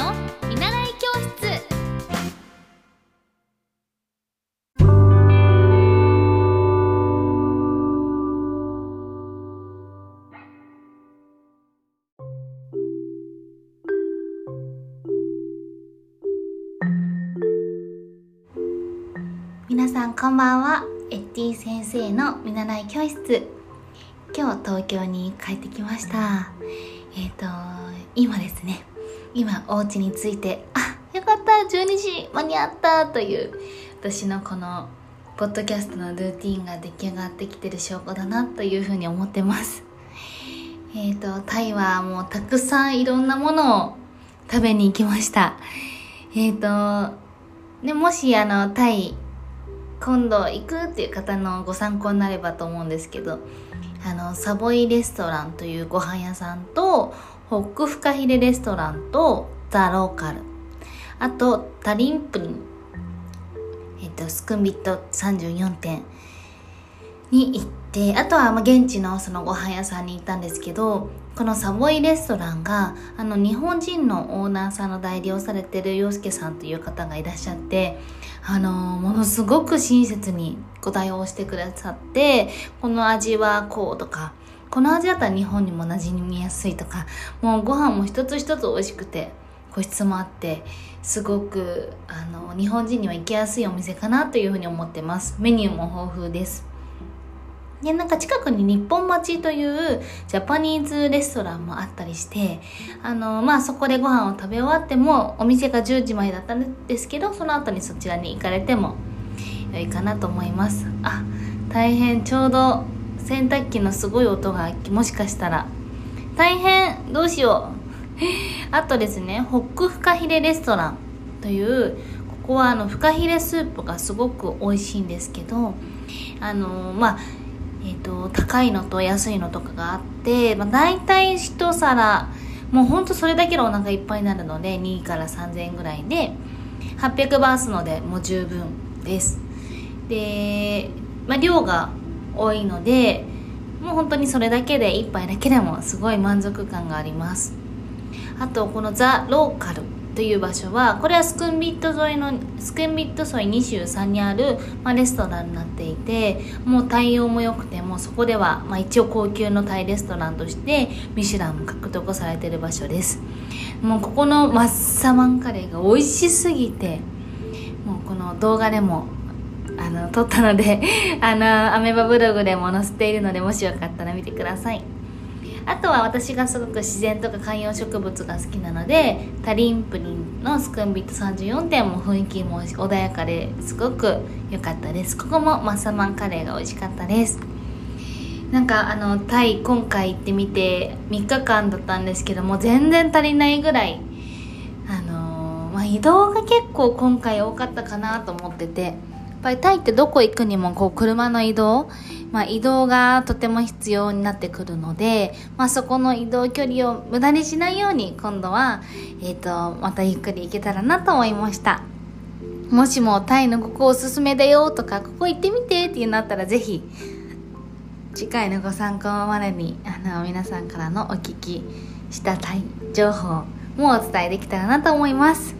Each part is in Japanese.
の見習い教室。皆さんこんばんは。エッティ先生の見習い教室。今日東京に帰ってきました。えっ、ー、と今ですね。今お家に着いてあよかった12時間に合ったという私のこのポッドキャストのルーティンが出来上がってきてる証拠だなというふうに思ってます。えっ、ー、とタイはもうたくさんいろんなものを食べに行きました。えっ、ー、とでもしあのタイ今度行くっていう方のご参考になればと思うんですけどあのサボイレストランというご飯屋さんとホックフカヒレレストランとザ・ローカル。あとタリンプリン。えっとスクンビット34店。に行ってあとはまあ現地のそのご飯屋さんに行ったんですけどこのサボイレストランがあの日本人のオーナーさんの代理をされてる洋介さんという方がいらっしゃってあのものすごく親切にご対応してくださってこの味はこうとかこの味だったら日本にも馴染みやすいとかもうご飯も一つ一つ美味しくて個室もあってすごくあの日本人には行きやすいお店かなというふうに思ってますメニューも豊富ですで、なんか近くに日本町というジャパニーズレストランもあったりして、あの、まあそこでご飯を食べ終わっても、お店が10時までだったんですけど、その後にそちらに行かれても良いかなと思います。あ、大変、ちょうど洗濯機のすごい音が、もしかしたら、大変、どうしよう。あとですね、ホックフカヒレレストランという、ここはあの、フカヒレスープがすごく美味しいんですけど、あの、まあ、えーと、高いのと安いのとかがあって、まあ、大体一皿もうほんとそれだけでお腹いっぱいになるので2から3000円ぐらいで800バースのでもう十分ですで、まあ、量が多いのでもう本当にそれだけで1杯だけでもすごい満足感があります。あとこのザ・ローカルという場所はこれはスクンビット沿いのスクンビット沿い23にある、まあ、レストランになっていてもう対応も良くてもそこでは、まあ、一応高級のタイレストランとしてミシュランも獲得されてる場所です。もうここのマッサマンカレーが美味しすぎてもうこの動画でもあの撮ったので あのアメバブログでも載せているのでもしよかったら見てください。あとは私がすごく自然とか観葉植物が好きなのでタリンプリンのスクンビット34点も雰囲気も穏やかですごく良かったです。ここもマッサマンカレーが美味しかったです。なんかあのタイ今回行ってみて3日間だったんですけども全然足りないぐらいあのー、まあ、移動が結構今回多かったかなと思ってて。ぱりタイってどこ行くにもこう車の移動まあ、移動がとても必要になってくるので、まあ、そこの移動距離を無駄にしないように今度は、え、ー、とまたゆっくり行けたらなと思いました。もしもタイのここおすすめだよとかここ行ってみてっていうのあったらぜひ次回のご参考までにあの皆さんからのお聞きしたタイ情報もお伝えできたらなと思います。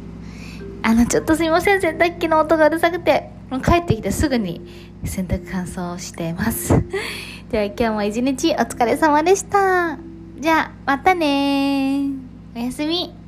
あのちょっとすいません。洗濯機の音がうるさくて。帰ってきてすぐに洗濯乾燥しています。では今日も一日お疲れ様でした。じゃあ、またねおやすみ。